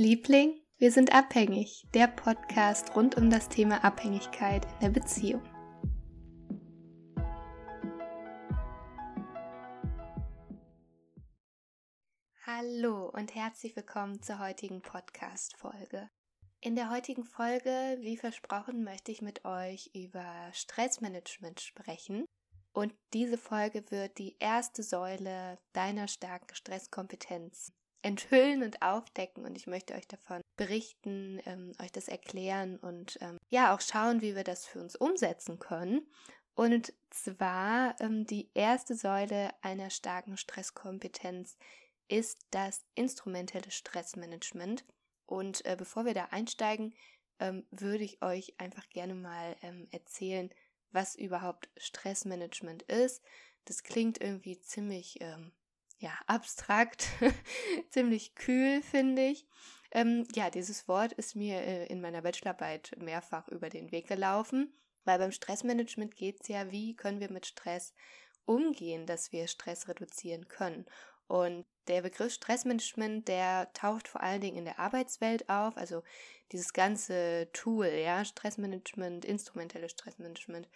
Liebling, wir sind abhängig, der Podcast rund um das Thema Abhängigkeit in der Beziehung. Hallo und herzlich willkommen zur heutigen Podcast-Folge. In der heutigen Folge, wie versprochen, möchte ich mit euch über Stressmanagement sprechen. Und diese Folge wird die erste Säule deiner starken Stresskompetenz enthüllen und aufdecken und ich möchte euch davon berichten, ähm, euch das erklären und ähm, ja auch schauen, wie wir das für uns umsetzen können. Und zwar ähm, die erste Säule einer starken Stresskompetenz ist das instrumentelle Stressmanagement. Und äh, bevor wir da einsteigen, ähm, würde ich euch einfach gerne mal ähm, erzählen, was überhaupt Stressmanagement ist. Das klingt irgendwie ziemlich ähm, ja, abstrakt, ziemlich kühl, finde ich. Ähm, ja, dieses Wort ist mir äh, in meiner Bachelorarbeit mehrfach über den Weg gelaufen, weil beim Stressmanagement geht es ja, wie können wir mit Stress umgehen, dass wir Stress reduzieren können. Und der Begriff Stressmanagement, der taucht vor allen Dingen in der Arbeitswelt auf, also dieses ganze Tool, ja, Stressmanagement, instrumentelles Stressmanagement,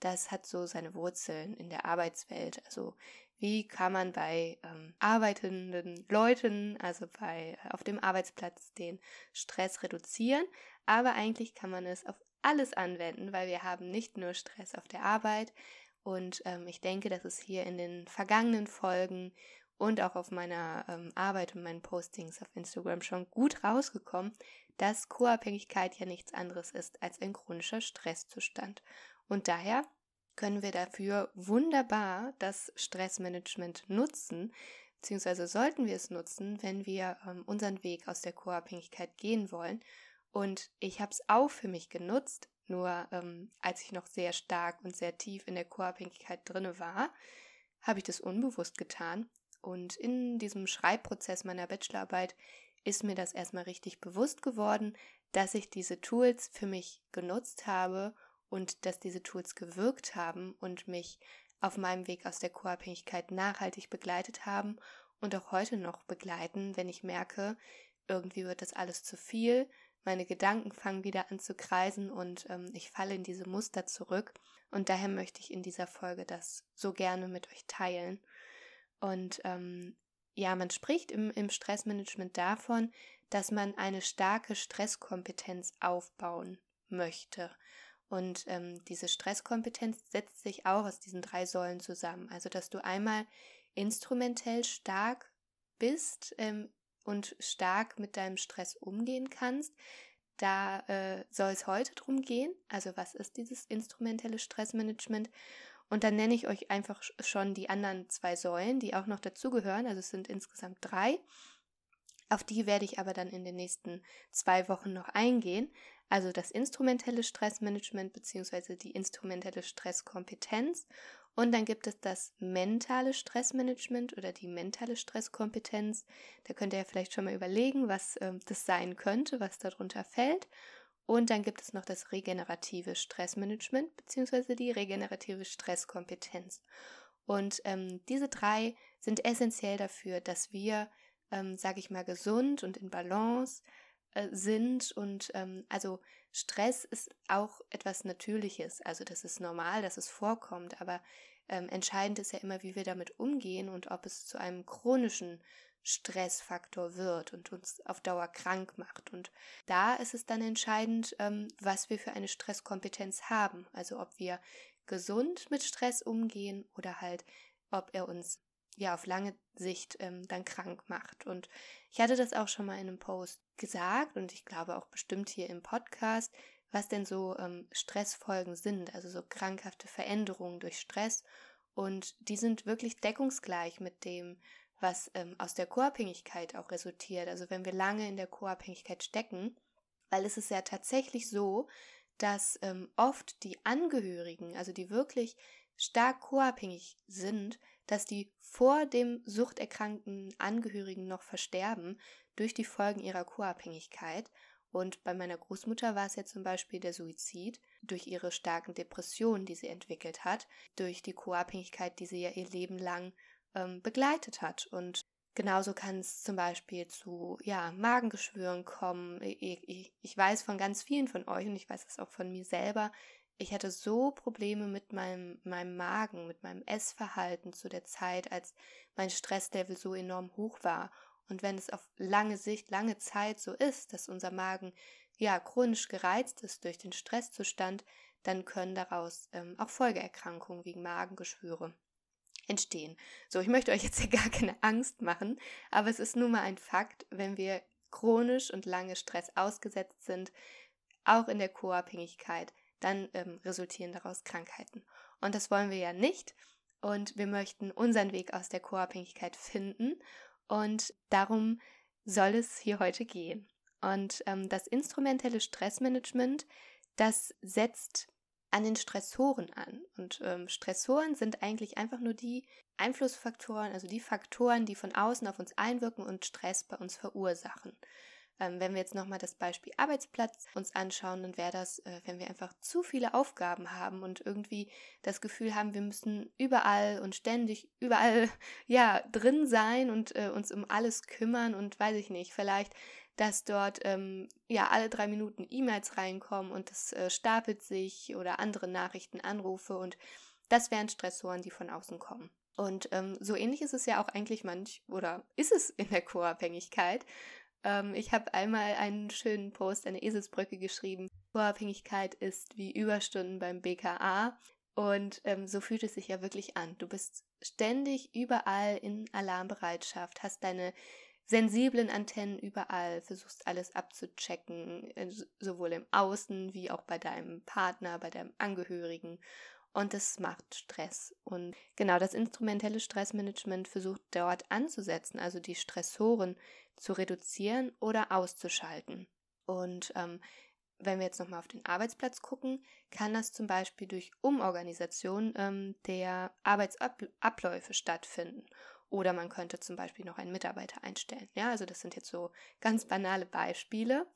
das hat so seine Wurzeln in der Arbeitswelt. Also wie kann man bei ähm, arbeitenden Leuten, also bei äh, auf dem Arbeitsplatz, den Stress reduzieren. Aber eigentlich kann man es auf alles anwenden, weil wir haben nicht nur Stress auf der Arbeit. Und ähm, ich denke, dass es hier in den vergangenen Folgen und auch auf meiner ähm, Arbeit und meinen Postings auf Instagram schon gut rausgekommen, dass Co-Abhängigkeit ja nichts anderes ist als ein chronischer Stresszustand. Und daher können wir dafür wunderbar das Stressmanagement nutzen, beziehungsweise sollten wir es nutzen, wenn wir ähm, unseren Weg aus der Co-Abhängigkeit gehen wollen. Und ich habe es auch für mich genutzt, nur ähm, als ich noch sehr stark und sehr tief in der Co-Abhängigkeit drinne war, habe ich das unbewusst getan. Und in diesem Schreibprozess meiner Bachelorarbeit ist mir das erstmal richtig bewusst geworden, dass ich diese Tools für mich genutzt habe und dass diese Tools gewirkt haben und mich auf meinem Weg aus der Co-Abhängigkeit nachhaltig begleitet haben und auch heute noch begleiten, wenn ich merke, irgendwie wird das alles zu viel, meine Gedanken fangen wieder an zu kreisen und ähm, ich falle in diese Muster zurück. Und daher möchte ich in dieser Folge das so gerne mit euch teilen. Und ähm, ja, man spricht im, im Stressmanagement davon, dass man eine starke Stresskompetenz aufbauen möchte. Und ähm, diese Stresskompetenz setzt sich auch aus diesen drei Säulen zusammen. Also, dass du einmal instrumentell stark bist ähm, und stark mit deinem Stress umgehen kannst. Da äh, soll es heute drum gehen. Also, was ist dieses instrumentelle Stressmanagement? Und dann nenne ich euch einfach schon die anderen zwei Säulen, die auch noch dazugehören. Also, es sind insgesamt drei. Auf die werde ich aber dann in den nächsten zwei Wochen noch eingehen. Also das instrumentelle Stressmanagement bzw. die instrumentelle Stresskompetenz. Und dann gibt es das mentale Stressmanagement oder die mentale Stresskompetenz. Da könnt ihr ja vielleicht schon mal überlegen, was äh, das sein könnte, was darunter fällt. Und dann gibt es noch das regenerative Stressmanagement bzw. die regenerative Stresskompetenz. Und ähm, diese drei sind essentiell dafür, dass wir ähm, sage ich mal, gesund und in Balance äh, sind. Und ähm, also Stress ist auch etwas Natürliches. Also das ist normal, dass es vorkommt, aber ähm, entscheidend ist ja immer, wie wir damit umgehen und ob es zu einem chronischen Stressfaktor wird und uns auf Dauer krank macht. Und da ist es dann entscheidend, ähm, was wir für eine Stresskompetenz haben. Also ob wir gesund mit Stress umgehen oder halt, ob er uns ja auf lange Sicht ähm, dann krank macht. Und ich hatte das auch schon mal in einem Post gesagt und ich glaube auch bestimmt hier im Podcast, was denn so ähm, Stressfolgen sind, also so krankhafte Veränderungen durch Stress. Und die sind wirklich deckungsgleich mit dem, was ähm, aus der Co-Abhängigkeit auch resultiert. Also wenn wir lange in der Co-Abhängigkeit stecken, weil es ist ja tatsächlich so, dass ähm, oft die Angehörigen, also die wirklich stark co-abhängig sind, dass die vor dem suchterkrankten Angehörigen noch versterben durch die Folgen ihrer Co-Abhängigkeit. Und bei meiner Großmutter war es ja zum Beispiel der Suizid durch ihre starken Depressionen, die sie entwickelt hat, durch die Co-Abhängigkeit, die sie ja ihr Leben lang ähm, begleitet hat. Und Genauso kann es zum Beispiel zu ja, Magengeschwüren kommen. Ich, ich, ich weiß von ganz vielen von euch und ich weiß es auch von mir selber, ich hatte so Probleme mit meinem, meinem Magen, mit meinem Essverhalten zu der Zeit, als mein Stresslevel so enorm hoch war. Und wenn es auf lange Sicht, lange Zeit so ist, dass unser Magen ja chronisch gereizt ist durch den Stresszustand, dann können daraus ähm, auch Folgeerkrankungen wie Magengeschwüre entstehen. So, ich möchte euch jetzt hier gar keine Angst machen, aber es ist nun mal ein Fakt, wenn wir chronisch und lange Stress ausgesetzt sind, auch in der Co-Abhängigkeit, dann ähm, resultieren daraus Krankheiten. Und das wollen wir ja nicht. Und wir möchten unseren Weg aus der Co-Abhängigkeit finden. Und darum soll es hier heute gehen. Und ähm, das instrumentelle Stressmanagement, das setzt an den Stressoren an. Und ähm, Stressoren sind eigentlich einfach nur die Einflussfaktoren, also die Faktoren, die von außen auf uns einwirken und Stress bei uns verursachen. Ähm, wenn wir jetzt nochmal das Beispiel Arbeitsplatz uns anschauen, dann wäre das, äh, wenn wir einfach zu viele Aufgaben haben und irgendwie das Gefühl haben, wir müssen überall und ständig überall ja drin sein und äh, uns um alles kümmern und weiß ich nicht, vielleicht dass dort ähm, ja alle drei Minuten E-Mails reinkommen und das äh, stapelt sich oder andere Nachrichten, Anrufe und das wären Stressoren, die von außen kommen. Und ähm, so ähnlich ist es ja auch eigentlich manch oder ist es in der Co-Abhängigkeit. Ähm, ich habe einmal einen schönen Post, eine Eselsbrücke geschrieben. Co-Abhängigkeit ist wie Überstunden beim BKA. Und ähm, so fühlt es sich ja wirklich an. Du bist ständig überall in Alarmbereitschaft, hast deine sensiblen Antennen überall, versuchst alles abzuchecken, äh, sowohl im Außen wie auch bei deinem Partner, bei deinem Angehörigen. Und das macht Stress. Und genau das instrumentelle Stressmanagement versucht dort anzusetzen, also die Stressoren zu reduzieren oder auszuschalten. Und ähm, wenn wir jetzt nochmal auf den Arbeitsplatz gucken, kann das zum Beispiel durch Umorganisation ähm, der Arbeitsabläufe stattfinden. Oder man könnte zum Beispiel noch einen Mitarbeiter einstellen. Ja, also das sind jetzt so ganz banale Beispiele.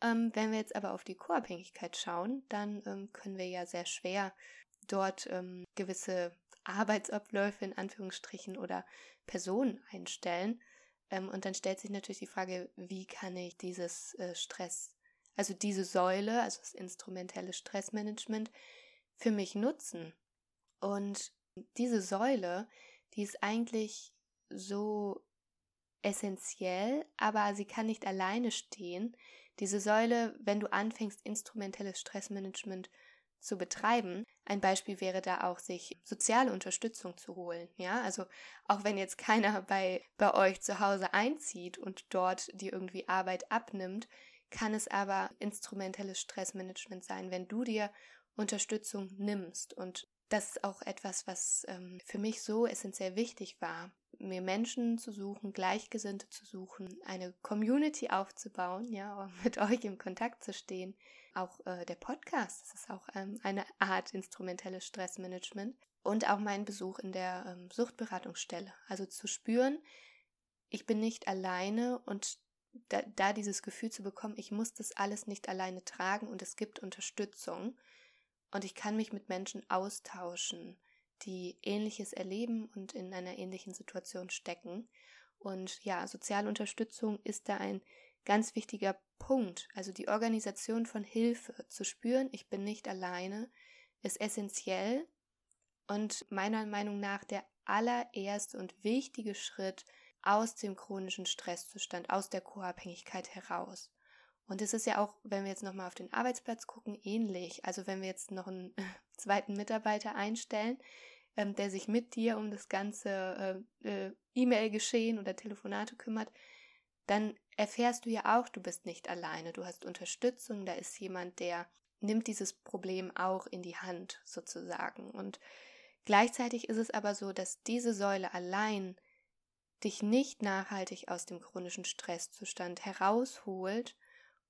Ähm, wenn wir jetzt aber auf die Co-Abhängigkeit schauen, dann ähm, können wir ja sehr schwer dort ähm, gewisse Arbeitsabläufe in Anführungsstrichen oder Personen einstellen. Ähm, und dann stellt sich natürlich die Frage, wie kann ich dieses äh, Stress, also diese Säule, also das instrumentelle Stressmanagement, für mich nutzen. Und diese Säule, die ist eigentlich so essentiell, aber sie kann nicht alleine stehen. Diese Säule, wenn du anfängst, instrumentelles Stressmanagement zu betreiben. Ein Beispiel wäre da auch, sich soziale Unterstützung zu holen. Ja, also auch wenn jetzt keiner bei, bei euch zu Hause einzieht und dort dir irgendwie Arbeit abnimmt, kann es aber instrumentelles Stressmanagement sein, wenn du dir Unterstützung nimmst. Und das ist auch etwas, was ähm, für mich so essentiell wichtig war, mir Menschen zu suchen, Gleichgesinnte zu suchen, eine Community aufzubauen, ja, mit euch im Kontakt zu stehen. Auch äh, der Podcast, das ist auch ähm, eine Art instrumentelles Stressmanagement. Und auch mein Besuch in der ähm, Suchtberatungsstelle. Also zu spüren, ich bin nicht alleine und da, da dieses Gefühl zu bekommen, ich muss das alles nicht alleine tragen und es gibt Unterstützung und ich kann mich mit Menschen austauschen die ähnliches erleben und in einer ähnlichen Situation stecken. Und ja, soziale Unterstützung ist da ein ganz wichtiger Punkt. Also die Organisation von Hilfe zu spüren, ich bin nicht alleine, ist essentiell und meiner Meinung nach der allererste und wichtige Schritt aus dem chronischen Stresszustand, aus der Co-Abhängigkeit heraus. Und es ist ja auch, wenn wir jetzt nochmal auf den Arbeitsplatz gucken, ähnlich. Also wenn wir jetzt noch einen zweiten Mitarbeiter einstellen, ähm, der sich mit dir um das ganze äh, äh, E-Mail-Geschehen oder Telefonate kümmert, dann erfährst du ja auch, du bist nicht alleine, du hast Unterstützung, da ist jemand, der nimmt dieses Problem auch in die Hand sozusagen. Und gleichzeitig ist es aber so, dass diese Säule allein dich nicht nachhaltig aus dem chronischen Stresszustand herausholt.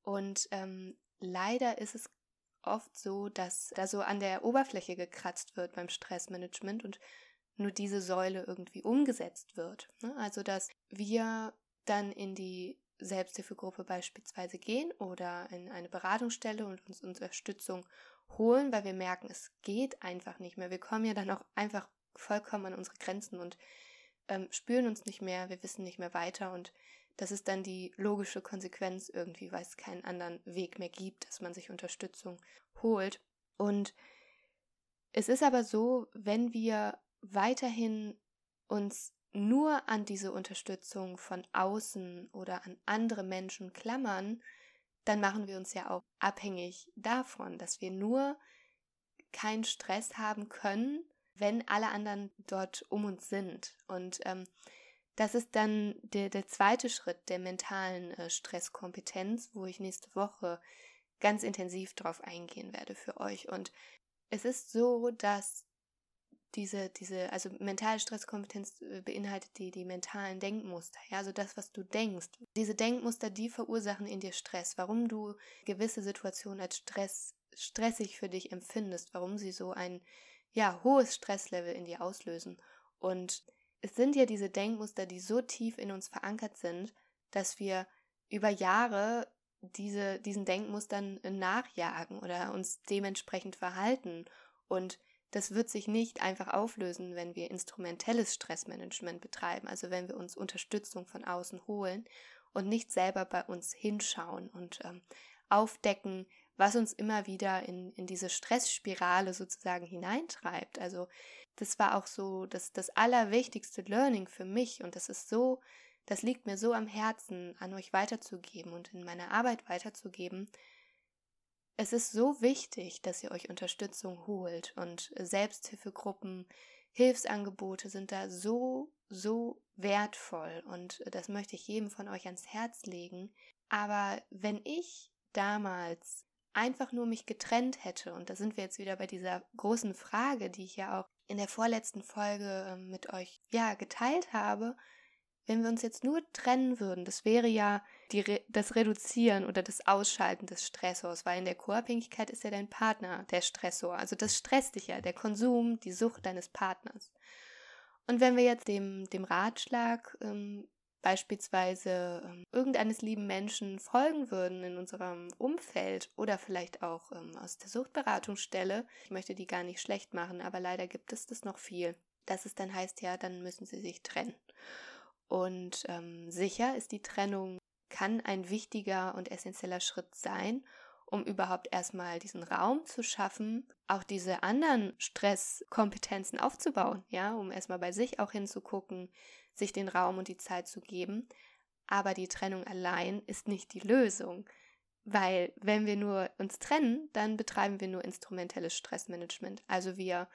Und ähm, leider ist es oft so, dass da so an der Oberfläche gekratzt wird beim Stressmanagement und nur diese Säule irgendwie umgesetzt wird. Ne? Also, dass wir dann in die Selbsthilfegruppe beispielsweise gehen oder in eine Beratungsstelle und uns Unterstützung holen, weil wir merken, es geht einfach nicht mehr. Wir kommen ja dann auch einfach vollkommen an unsere Grenzen und ähm, spüren uns nicht mehr, wir wissen nicht mehr weiter und das ist dann die logische Konsequenz irgendwie, weil es keinen anderen Weg mehr gibt, dass man sich Unterstützung holt. Und es ist aber so, wenn wir weiterhin uns nur an diese Unterstützung von außen oder an andere Menschen klammern, dann machen wir uns ja auch abhängig davon, dass wir nur keinen Stress haben können, wenn alle anderen dort um uns sind. Und ähm, das ist dann der, der zweite Schritt der mentalen äh, Stresskompetenz, wo ich nächste Woche ganz intensiv drauf eingehen werde für euch. Und es ist so, dass diese, diese, also mentale Stresskompetenz äh, beinhaltet die, die mentalen Denkmuster, ja, also das, was du denkst. Diese Denkmuster, die verursachen in dir Stress, warum du gewisse Situationen als Stress, stressig für dich empfindest, warum sie so ein, ja, hohes Stresslevel in dir auslösen. Und es sind ja diese Denkmuster, die so tief in uns verankert sind, dass wir über Jahre diese, diesen Denkmustern nachjagen oder uns dementsprechend verhalten. Und das wird sich nicht einfach auflösen, wenn wir instrumentelles Stressmanagement betreiben, also wenn wir uns Unterstützung von außen holen und nicht selber bei uns hinschauen und ähm, aufdecken, was uns immer wieder in, in diese Stressspirale sozusagen hineintreibt. Also das war auch so das, das allerwichtigste Learning für mich und das ist so, das liegt mir so am Herzen, an euch weiterzugeben und in meiner Arbeit weiterzugeben. Es ist so wichtig, dass ihr euch Unterstützung holt und Selbsthilfegruppen, Hilfsangebote sind da so, so wertvoll und das möchte ich jedem von euch ans Herz legen. Aber wenn ich damals einfach nur mich getrennt hätte, und da sind wir jetzt wieder bei dieser großen Frage, die ich ja auch in der vorletzten Folge ähm, mit euch ja geteilt habe, wenn wir uns jetzt nur trennen würden, das wäre ja die, das Reduzieren oder das Ausschalten des Stressors, weil in der Co-Abhängigkeit ist ja dein Partner der Stressor. Also das stresst dich ja, der Konsum, die Sucht deines Partners. Und wenn wir jetzt dem, dem Ratschlag ähm, beispielsweise ähm, irgendeines lieben Menschen folgen würden in unserem Umfeld oder vielleicht auch ähm, aus der Suchtberatungsstelle, ich möchte die gar nicht schlecht machen, aber leider gibt es das noch viel, dass es dann heißt, ja, dann müssen sie sich trennen. Und ähm, sicher ist die Trennung, kann ein wichtiger und essentieller Schritt sein, um überhaupt erstmal diesen Raum zu schaffen, auch diese anderen Stresskompetenzen aufzubauen, ja, um erstmal bei sich auch hinzugucken, sich den Raum und die Zeit zu geben. Aber die Trennung allein ist nicht die Lösung. Weil wenn wir nur uns trennen, dann betreiben wir nur instrumentelles Stressmanagement. Also wir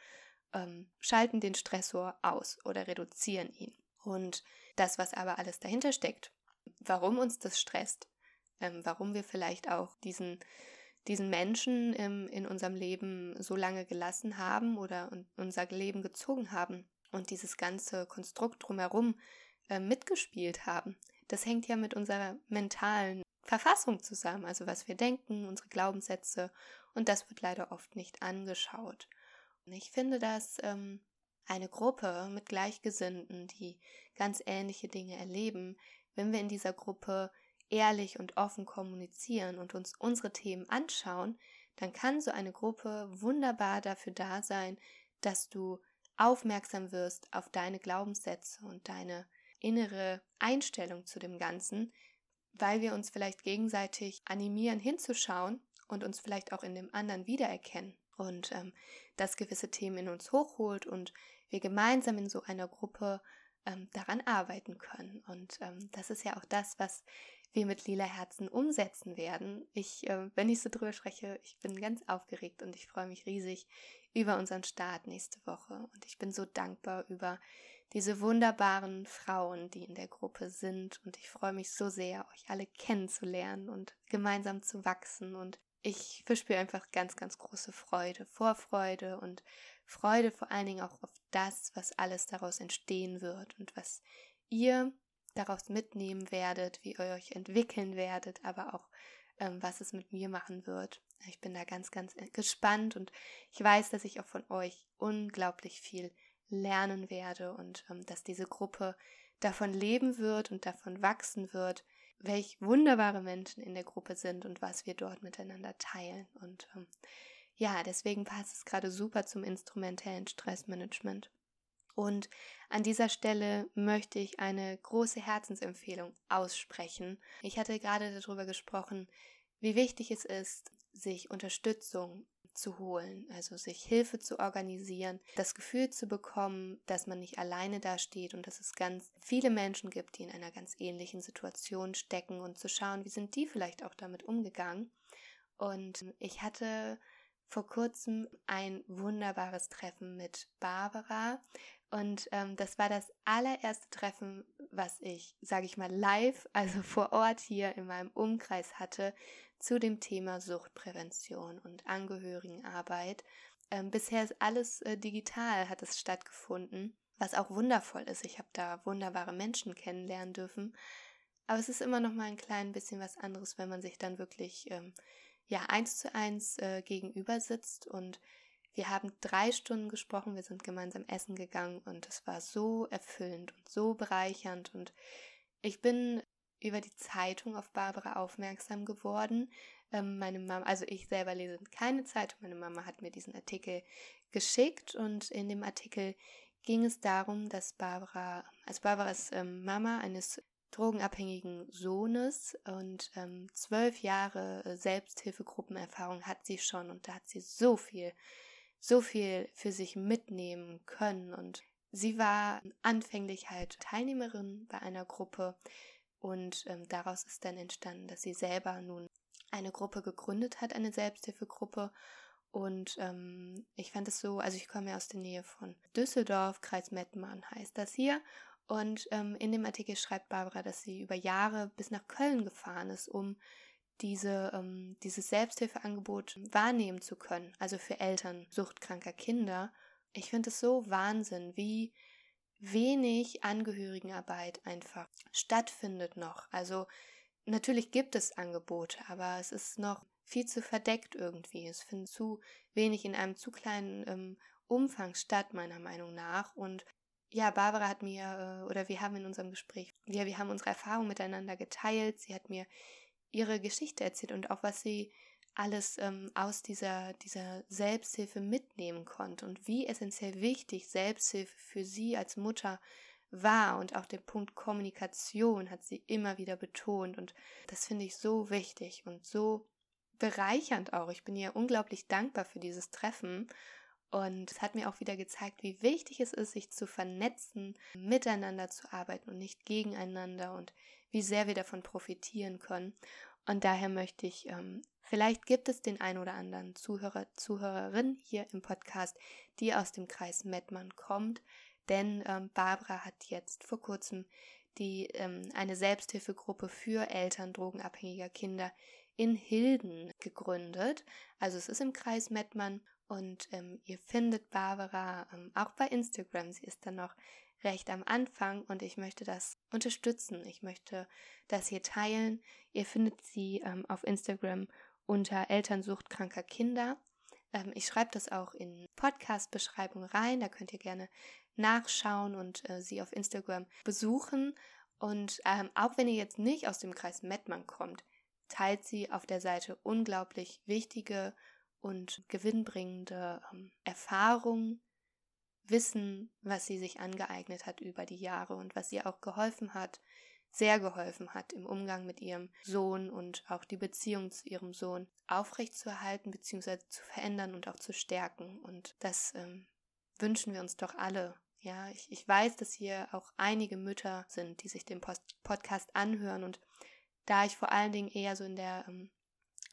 ähm, schalten den Stressor aus oder reduzieren ihn. Und das, was aber alles dahinter steckt, warum uns das stresst, ähm, warum wir vielleicht auch diesen, diesen Menschen ähm, in unserem Leben so lange gelassen haben oder unser Leben gezogen haben, und dieses ganze Konstrukt drumherum äh, mitgespielt haben. Das hängt ja mit unserer mentalen Verfassung zusammen, also was wir denken, unsere Glaubenssätze und das wird leider oft nicht angeschaut. Und ich finde, dass ähm, eine Gruppe mit Gleichgesinnten, die ganz ähnliche Dinge erleben, wenn wir in dieser Gruppe ehrlich und offen kommunizieren und uns unsere Themen anschauen, dann kann so eine Gruppe wunderbar dafür da sein, dass du aufmerksam wirst auf deine Glaubenssätze und deine innere Einstellung zu dem Ganzen, weil wir uns vielleicht gegenseitig animieren hinzuschauen und uns vielleicht auch in dem anderen wiedererkennen und ähm, das gewisse Themen in uns hochholt und wir gemeinsam in so einer Gruppe ähm, daran arbeiten können. Und ähm, das ist ja auch das, was wir mit Lila Herzen umsetzen werden. Ich, äh, wenn ich so drüber spreche, ich bin ganz aufgeregt und ich freue mich riesig über unseren Start nächste Woche. Und ich bin so dankbar über diese wunderbaren Frauen, die in der Gruppe sind. Und ich freue mich so sehr, euch alle kennenzulernen und gemeinsam zu wachsen. Und ich verspüre einfach ganz, ganz große Freude, Vorfreude und Freude vor allen Dingen auch auf das, was alles daraus entstehen wird und was ihr daraus mitnehmen werdet, wie ihr euch entwickeln werdet, aber auch ähm, was es mit mir machen wird. Ich bin da ganz, ganz äh, gespannt und ich weiß, dass ich auch von euch unglaublich viel lernen werde und ähm, dass diese Gruppe davon leben wird und davon wachsen wird, welch wunderbare Menschen in der Gruppe sind und was wir dort miteinander teilen. Und ähm, ja, deswegen passt es gerade super zum instrumentellen Stressmanagement. Und an dieser Stelle möchte ich eine große Herzensempfehlung aussprechen. Ich hatte gerade darüber gesprochen, wie wichtig es ist, sich Unterstützung zu holen, also sich Hilfe zu organisieren, das Gefühl zu bekommen, dass man nicht alleine dasteht und dass es ganz viele Menschen gibt, die in einer ganz ähnlichen Situation stecken und zu schauen, wie sind die vielleicht auch damit umgegangen. Und ich hatte vor kurzem ein wunderbares Treffen mit Barbara. Und ähm, das war das allererste Treffen, was ich, sage ich mal, live, also vor Ort hier in meinem Umkreis hatte zu dem Thema Suchtprävention und Angehörigenarbeit. Ähm, bisher ist alles äh, digital, hat es stattgefunden, was auch wundervoll ist. Ich habe da wunderbare Menschen kennenlernen dürfen. Aber es ist immer noch mal ein klein bisschen was anderes, wenn man sich dann wirklich ähm, ja eins zu eins äh, gegenüber sitzt und wir haben drei Stunden gesprochen, wir sind gemeinsam essen gegangen und es war so erfüllend und so bereichernd. Und ich bin über die Zeitung auf Barbara aufmerksam geworden. Ähm, meine Mama, also ich selber lese keine Zeitung, meine Mama hat mir diesen Artikel geschickt und in dem Artikel ging es darum, dass Barbara, also Barbara ist ähm, Mama eines drogenabhängigen Sohnes und ähm, zwölf Jahre äh, Selbsthilfegruppenerfahrung hat sie schon und da hat sie so viel so viel für sich mitnehmen können. Und sie war anfänglich halt Teilnehmerin bei einer Gruppe und ähm, daraus ist dann entstanden, dass sie selber nun eine Gruppe gegründet hat, eine Selbsthilfegruppe. Und ähm, ich fand es so, also ich komme ja aus der Nähe von Düsseldorf, Kreis Mettmann heißt das hier. Und ähm, in dem Artikel schreibt Barbara, dass sie über Jahre bis nach Köln gefahren ist, um diese, ähm, dieses Selbsthilfeangebot wahrnehmen zu können, also für Eltern suchtkranker Kinder. Ich finde es so Wahnsinn, wie wenig Angehörigenarbeit einfach stattfindet noch. Also natürlich gibt es Angebote, aber es ist noch viel zu verdeckt irgendwie. Es findet zu wenig in einem zu kleinen ähm, Umfang statt, meiner Meinung nach. Und ja, Barbara hat mir, äh, oder wir haben in unserem Gespräch, ja, wir haben unsere Erfahrungen miteinander geteilt. Sie hat mir ihre Geschichte erzählt und auch was sie alles ähm, aus dieser, dieser Selbsthilfe mitnehmen konnte und wie essentiell wichtig Selbsthilfe für sie als Mutter war und auch den Punkt Kommunikation hat sie immer wieder betont und das finde ich so wichtig und so bereichernd auch. Ich bin ihr unglaublich dankbar für dieses Treffen und es hat mir auch wieder gezeigt, wie wichtig es ist, sich zu vernetzen, miteinander zu arbeiten und nicht gegeneinander und wie sehr wir davon profitieren können. Und daher möchte ich, ähm, vielleicht gibt es den ein oder anderen Zuhörer, Zuhörerin hier im Podcast, die aus dem Kreis Mettmann kommt, denn ähm, Barbara hat jetzt vor kurzem die ähm, eine Selbsthilfegruppe für Eltern drogenabhängiger Kinder in Hilden gegründet. Also es ist im Kreis Mettmann und ähm, ihr findet Barbara ähm, auch bei Instagram. Sie ist dann noch recht am Anfang und ich möchte das unterstützen. Ich möchte das hier teilen. Ihr findet sie ähm, auf Instagram unter Elternsucht kranker Kinder. Ähm, ich schreibe das auch in Podcast-Beschreibung rein. Da könnt ihr gerne nachschauen und äh, sie auf Instagram besuchen. Und ähm, auch wenn ihr jetzt nicht aus dem Kreis Mettmann kommt, teilt sie auf der Seite unglaublich wichtige und gewinnbringende ähm, Erfahrungen Wissen, was sie sich angeeignet hat über die Jahre und was ihr auch geholfen hat, sehr geholfen hat im Umgang mit ihrem Sohn und auch die Beziehung zu ihrem Sohn aufrechtzuerhalten bzw. zu verändern und auch zu stärken. Und das ähm, wünschen wir uns doch alle. Ja, ich, ich weiß, dass hier auch einige Mütter sind, die sich den Post Podcast anhören und da ich vor allen Dingen eher so in der ähm,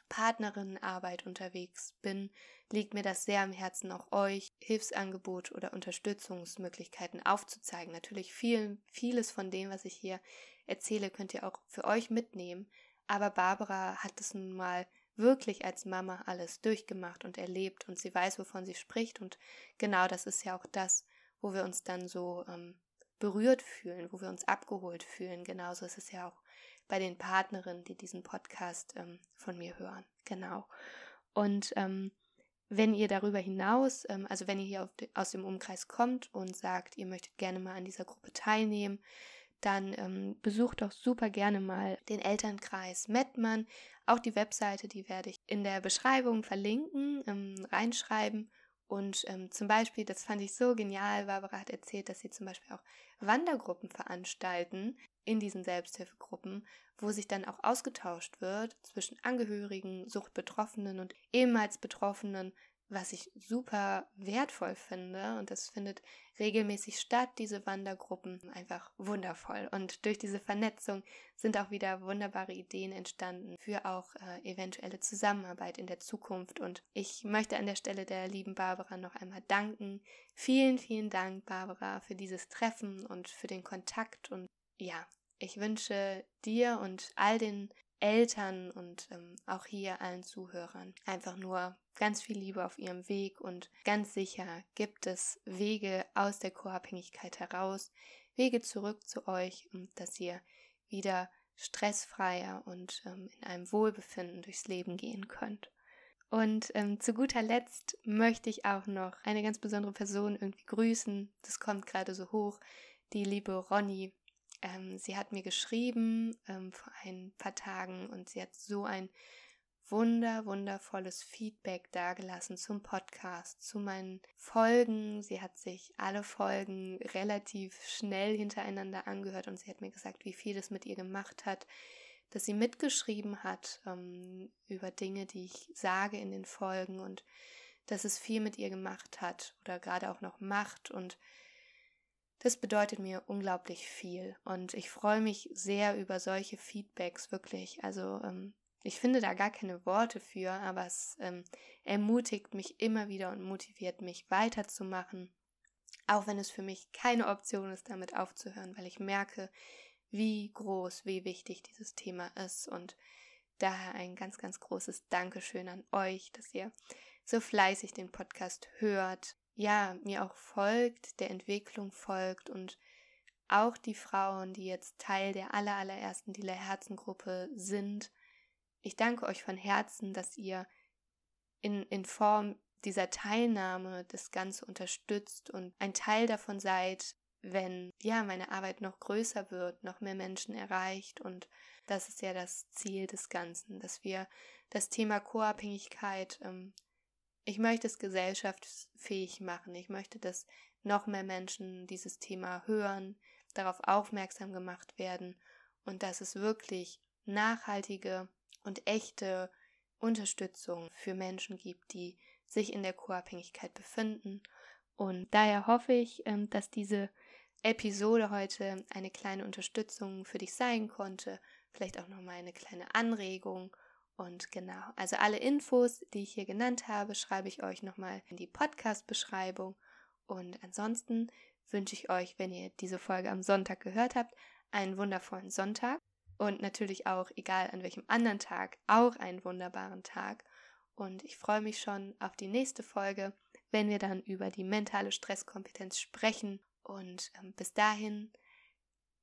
Partnerinnenarbeit unterwegs bin, liegt mir das sehr am Herzen, auch euch Hilfsangebot oder Unterstützungsmöglichkeiten aufzuzeigen. Natürlich viel, vieles von dem, was ich hier erzähle, könnt ihr auch für euch mitnehmen. Aber Barbara hat es nun mal wirklich als Mama alles durchgemacht und erlebt und sie weiß, wovon sie spricht. Und genau das ist ja auch das, wo wir uns dann so ähm, berührt fühlen, wo wir uns abgeholt fühlen. Genauso ist es ja auch bei den Partnerinnen, die diesen Podcast ähm, von mir hören. Genau. Und ähm, wenn ihr darüber hinaus, ähm, also wenn ihr hier de, aus dem Umkreis kommt und sagt, ihr möchtet gerne mal an dieser Gruppe teilnehmen, dann ähm, besucht doch super gerne mal den Elternkreis Mettmann. Auch die Webseite, die werde ich in der Beschreibung verlinken, ähm, reinschreiben. Und ähm, zum Beispiel, das fand ich so genial, Barbara hat erzählt, dass sie zum Beispiel auch Wandergruppen veranstalten in diesen Selbsthilfegruppen, wo sich dann auch ausgetauscht wird zwischen Angehörigen, Suchtbetroffenen und ehemals Betroffenen, was ich super wertvoll finde. Und das findet regelmäßig statt, diese Wandergruppen. Einfach wundervoll. Und durch diese Vernetzung sind auch wieder wunderbare Ideen entstanden für auch äh, eventuelle Zusammenarbeit in der Zukunft. Und ich möchte an der Stelle der lieben Barbara noch einmal danken. Vielen, vielen Dank, Barbara, für dieses Treffen und für den Kontakt. Und ja, ich wünsche dir und all den Eltern und ähm, auch hier allen Zuhörern einfach nur ganz viel Liebe auf ihrem Weg und ganz sicher gibt es Wege aus der Co-Abhängigkeit heraus, Wege zurück zu euch dass ihr wieder stressfreier und ähm, in einem Wohlbefinden durchs Leben gehen könnt. Und ähm, zu guter Letzt möchte ich auch noch eine ganz besondere Person irgendwie grüßen. Das kommt gerade so hoch. Die liebe Ronny ähm, sie hat mir geschrieben ähm, vor ein paar Tagen und sie hat so ein wunder, wundervolles Feedback dargelassen zum Podcast, zu meinen Folgen. Sie hat sich alle Folgen relativ schnell hintereinander angehört und sie hat mir gesagt, wie viel es mit ihr gemacht hat, dass sie mitgeschrieben hat ähm, über Dinge, die ich sage in den Folgen und dass es viel mit ihr gemacht hat oder gerade auch noch macht und das bedeutet mir unglaublich viel und ich freue mich sehr über solche Feedbacks, wirklich. Also ähm, ich finde da gar keine Worte für, aber es ähm, ermutigt mich immer wieder und motiviert mich weiterzumachen, auch wenn es für mich keine Option ist, damit aufzuhören, weil ich merke, wie groß, wie wichtig dieses Thema ist und daher ein ganz, ganz großes Dankeschön an euch, dass ihr so fleißig den Podcast hört, ja, mir auch folgt, der Entwicklung folgt und auch die Frauen, die jetzt Teil der allerallerersten Dealer Herzengruppe sind. Ich danke euch von Herzen, dass ihr in, in Form dieser Teilnahme das Ganze unterstützt und ein Teil davon seid, wenn ja meine Arbeit noch größer wird, noch mehr Menschen erreicht und das ist ja das Ziel des Ganzen, dass wir das Thema Co-Abhängigkeit ähm, ich möchte es gesellschaftsfähig machen. Ich möchte, dass noch mehr Menschen dieses Thema hören, darauf aufmerksam gemacht werden und dass es wirklich nachhaltige und echte Unterstützung für Menschen gibt, die sich in der Co-Abhängigkeit befinden. Und daher hoffe ich, ähm, dass diese Episode heute eine kleine Unterstützung für dich sein konnte, vielleicht auch nochmal eine kleine Anregung und genau, also alle Infos, die ich hier genannt habe, schreibe ich euch nochmal in die Podcast-Beschreibung. Und ansonsten wünsche ich euch, wenn ihr diese Folge am Sonntag gehört habt, einen wundervollen Sonntag. Und natürlich auch, egal an welchem anderen Tag, auch einen wunderbaren Tag. Und ich freue mich schon auf die nächste Folge, wenn wir dann über die mentale Stresskompetenz sprechen. Und ähm, bis dahin,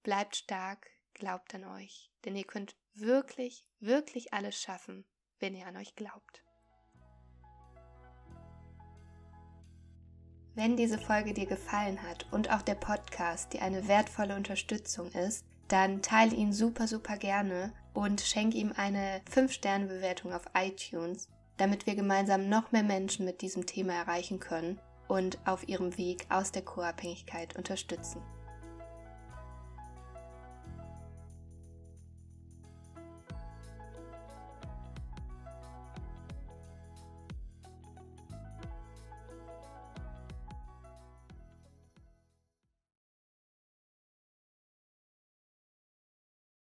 bleibt stark, glaubt an euch, denn ihr könnt wirklich, wirklich alles schaffen, wenn ihr an euch glaubt. Wenn diese Folge dir gefallen hat und auch der Podcast dir eine wertvolle Unterstützung ist, dann teile ihn super, super gerne und schenk ihm eine 5-Sterne-Bewertung auf iTunes, damit wir gemeinsam noch mehr Menschen mit diesem Thema erreichen können und auf ihrem Weg aus der Co-Abhängigkeit unterstützen.